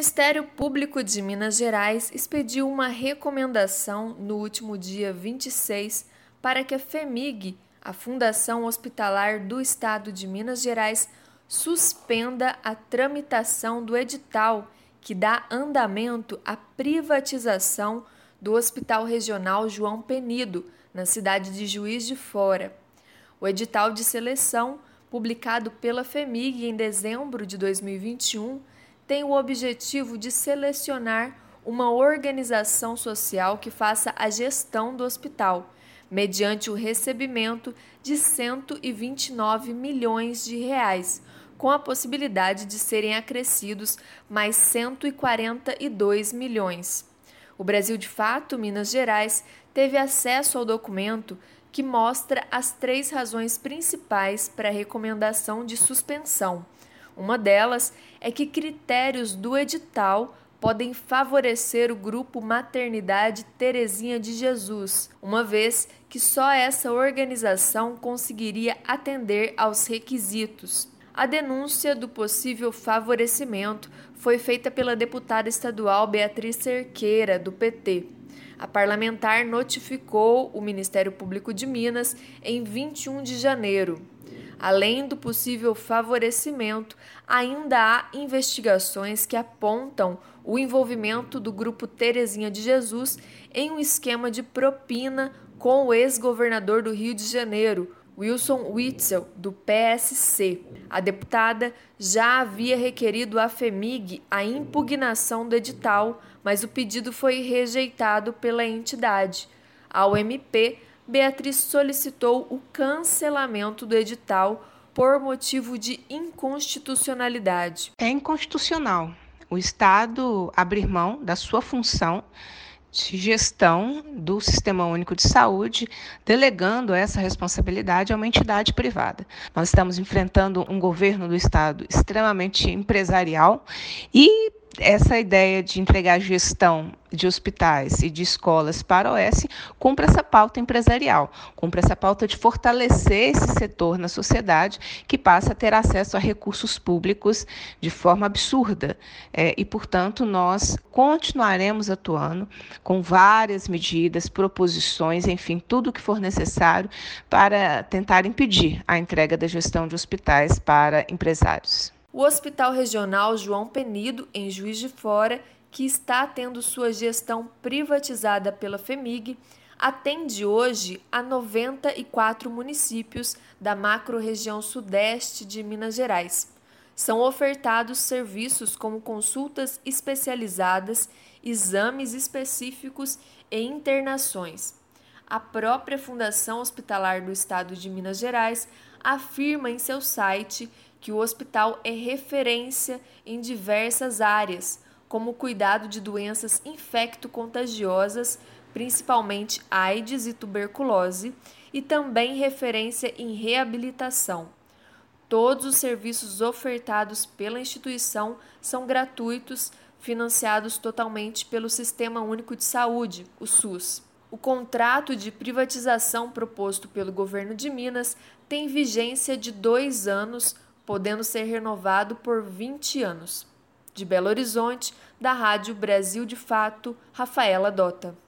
Ministério Público de Minas Gerais expediu uma recomendação no último dia 26 para que a FEMIG, a Fundação Hospitalar do Estado de Minas Gerais, suspenda a tramitação do edital que dá andamento à privatização do Hospital Regional João Penido, na cidade de Juiz de Fora. O edital de seleção, publicado pela FEMIG em dezembro de 2021, tem o objetivo de selecionar uma organização social que faça a gestão do hospital, mediante o recebimento de 129 milhões de reais, com a possibilidade de serem acrescidos mais 142 milhões. O Brasil de Fato, Minas Gerais, teve acesso ao documento que mostra as três razões principais para a recomendação de suspensão uma delas é que critérios do edital podem favorecer o grupo Maternidade Terezinha de Jesus, uma vez que só essa organização conseguiria atender aos requisitos. A denúncia do possível favorecimento foi feita pela deputada estadual Beatriz Cerqueira, do PT. A parlamentar notificou o Ministério Público de Minas em 21 de janeiro. Além do possível favorecimento, ainda há investigações que apontam o envolvimento do grupo Terezinha de Jesus em um esquema de propina com o ex-governador do Rio de Janeiro, Wilson Witzel, do PSC. A deputada já havia requerido à FEMIG a impugnação do edital, mas o pedido foi rejeitado pela entidade. Ao MP, Beatriz solicitou o cancelamento do edital por motivo de inconstitucionalidade. É inconstitucional o Estado abrir mão da sua função de gestão do Sistema Único de Saúde, delegando essa responsabilidade a uma entidade privada. Nós estamos enfrentando um governo do Estado extremamente empresarial e essa ideia de entregar gestão de hospitais e de escolas para a OS cumpre essa pauta empresarial, cumpre essa pauta de fortalecer esse setor na sociedade que passa a ter acesso a recursos públicos de forma absurda. É, e, portanto, nós continuaremos atuando com várias medidas, proposições, enfim, tudo o que for necessário para tentar impedir a entrega da gestão de hospitais para empresários. O Hospital Regional João Penido, em Juiz de Fora, que está tendo sua gestão privatizada pela FEMIG, atende hoje a 94 municípios da macro-região sudeste de Minas Gerais. São ofertados serviços como consultas especializadas, exames específicos e internações. A própria Fundação Hospitalar do Estado de Minas Gerais afirma em seu site que o hospital é referência em diversas áreas, como o cuidado de doenças infecto-contagiosas, principalmente AIDS e tuberculose, e também referência em reabilitação. Todos os serviços ofertados pela instituição são gratuitos, financiados totalmente pelo Sistema Único de Saúde, o SUS. O contrato de privatização proposto pelo governo de Minas tem vigência de dois anos podendo ser renovado por 20 anos. De Belo Horizonte, da Rádio Brasil de Fato, Rafaela Dota.